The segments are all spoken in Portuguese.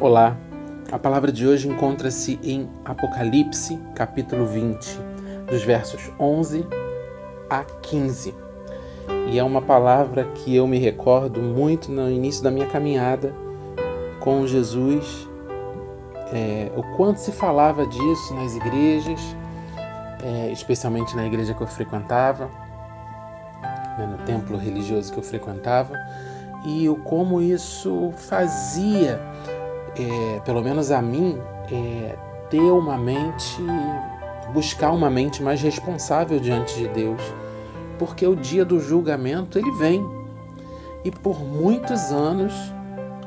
Olá, a palavra de hoje encontra-se em Apocalipse, capítulo 20, dos versos 11 a 15. E é uma palavra que eu me recordo muito no início da minha caminhada com Jesus, é, o quanto se falava disso nas igrejas, é, especialmente na igreja que eu frequentava, né, no templo religioso que eu frequentava, e o como isso fazia é, pelo menos a mim, é, ter uma mente, buscar uma mente mais responsável diante de Deus, porque o dia do julgamento ele vem. E por muitos anos,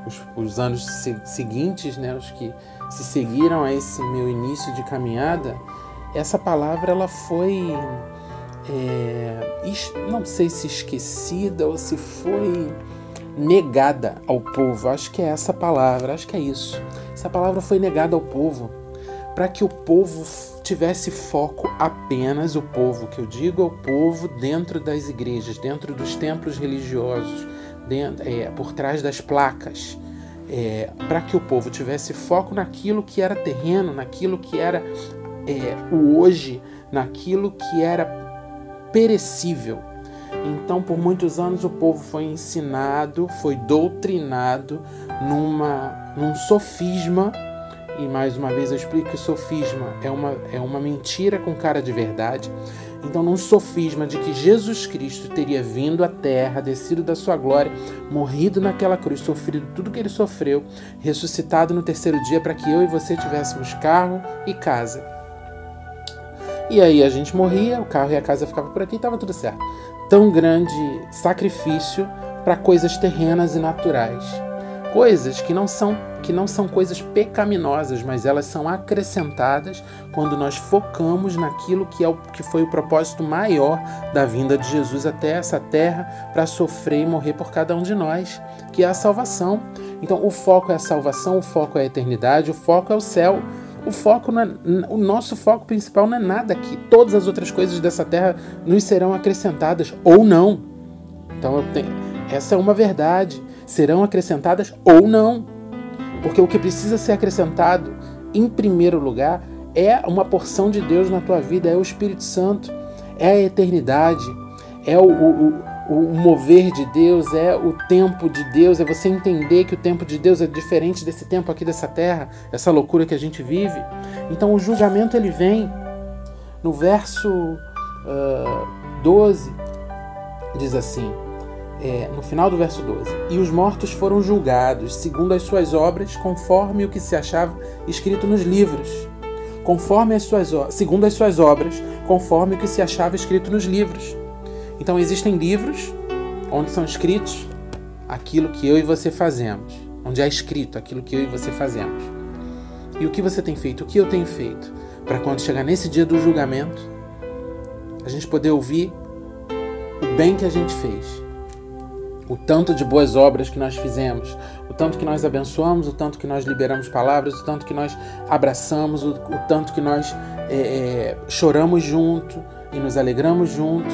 os, os anos se, seguintes, né, os que se seguiram a esse meu início de caminhada, essa palavra ela foi é, não sei se esquecida ou se foi negada ao povo. Acho que é essa palavra, acho que é isso. Essa palavra foi negada ao povo para que o povo tivesse foco apenas, o povo que eu digo é o povo dentro das igrejas, dentro dos templos religiosos, dentro, é, por trás das placas. É, para que o povo tivesse foco naquilo que era terreno, naquilo que era é, o hoje, naquilo que era perecível então, por muitos anos, o povo foi ensinado, foi doutrinado numa, num sofisma. E mais uma vez eu explico que sofisma é uma, é uma mentira com cara de verdade. Então, num sofisma de que Jesus Cristo teria vindo à terra, descido da sua glória, morrido naquela cruz, sofrido tudo que ele sofreu, ressuscitado no terceiro dia para que eu e você tivéssemos carro e casa. E aí a gente morria, o carro e a casa ficavam por aqui e estava tudo certo tão grande sacrifício para coisas terrenas e naturais. Coisas que não são que não são coisas pecaminosas, mas elas são acrescentadas quando nós focamos naquilo que é o que foi o propósito maior da vinda de Jesus até essa terra para sofrer e morrer por cada um de nós, que é a salvação. Então, o foco é a salvação, o foco é a eternidade, o foco é o céu o foco é, o nosso foco principal não é nada que todas as outras coisas dessa terra nos serão acrescentadas ou não. Então tenho, essa é uma verdade, serão acrescentadas ou não. Porque o que precisa ser acrescentado em primeiro lugar é uma porção de Deus na tua vida, é o Espírito Santo, é a eternidade, é o, o, o mover de Deus, é o tempo de Deus, é você entender que o tempo de Deus é diferente desse tempo aqui dessa terra, essa loucura que a gente vive. Então o julgamento ele vem no verso uh, 12, diz assim, é, no final do verso 12: E os mortos foram julgados segundo as suas obras, conforme o que se achava escrito nos livros. Conforme as suas, segundo as suas obras, conforme o que se achava escrito nos livros. Então existem livros onde são escritos aquilo que eu e você fazemos, onde é escrito aquilo que eu e você fazemos. E o que você tem feito, o que eu tenho feito, para quando chegar nesse dia do julgamento, a gente poder ouvir o bem que a gente fez, o tanto de boas obras que nós fizemos, o tanto que nós abençoamos, o tanto que nós liberamos palavras, o tanto que nós abraçamos, o, o tanto que nós é, é, choramos junto e nos alegramos juntos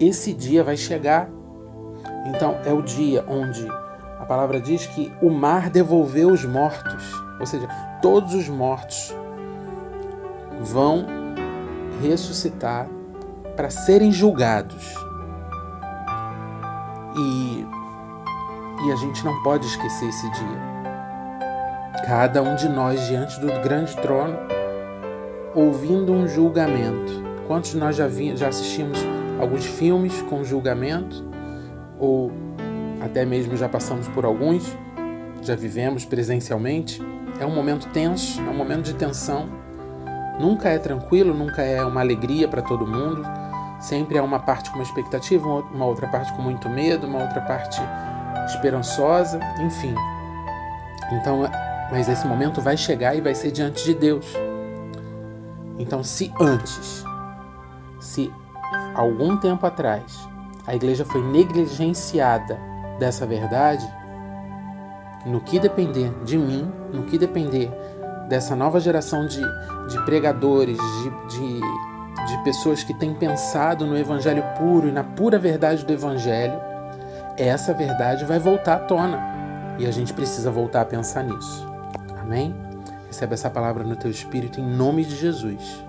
esse dia vai chegar. Então é o dia onde a palavra diz que o mar devolveu os mortos, ou seja, todos os mortos vão ressuscitar para serem julgados. E, e a gente não pode esquecer esse dia. Cada um de nós diante do grande trono, ouvindo um julgamento. Quantos de nós já, vi, já assistimos alguns filmes com julgamento, ou até mesmo já passamos por alguns, já vivemos presencialmente. É um momento tenso, é um momento de tensão. Nunca é tranquilo, nunca é uma alegria para todo mundo. Sempre é uma parte com uma expectativa, uma outra parte com muito medo, uma outra parte esperançosa, enfim. Então, mas esse momento vai chegar e vai ser diante de Deus. Então, se antes, se algum tempo atrás a igreja foi negligenciada dessa verdade, no que depender de mim, no que depender dessa nova geração de, de pregadores, de, de, de pessoas que têm pensado no evangelho puro e na pura verdade do evangelho, essa verdade vai voltar à tona. E a gente precisa voltar a pensar nisso. Amém? Recebe essa palavra no teu espírito em nome de Jesus.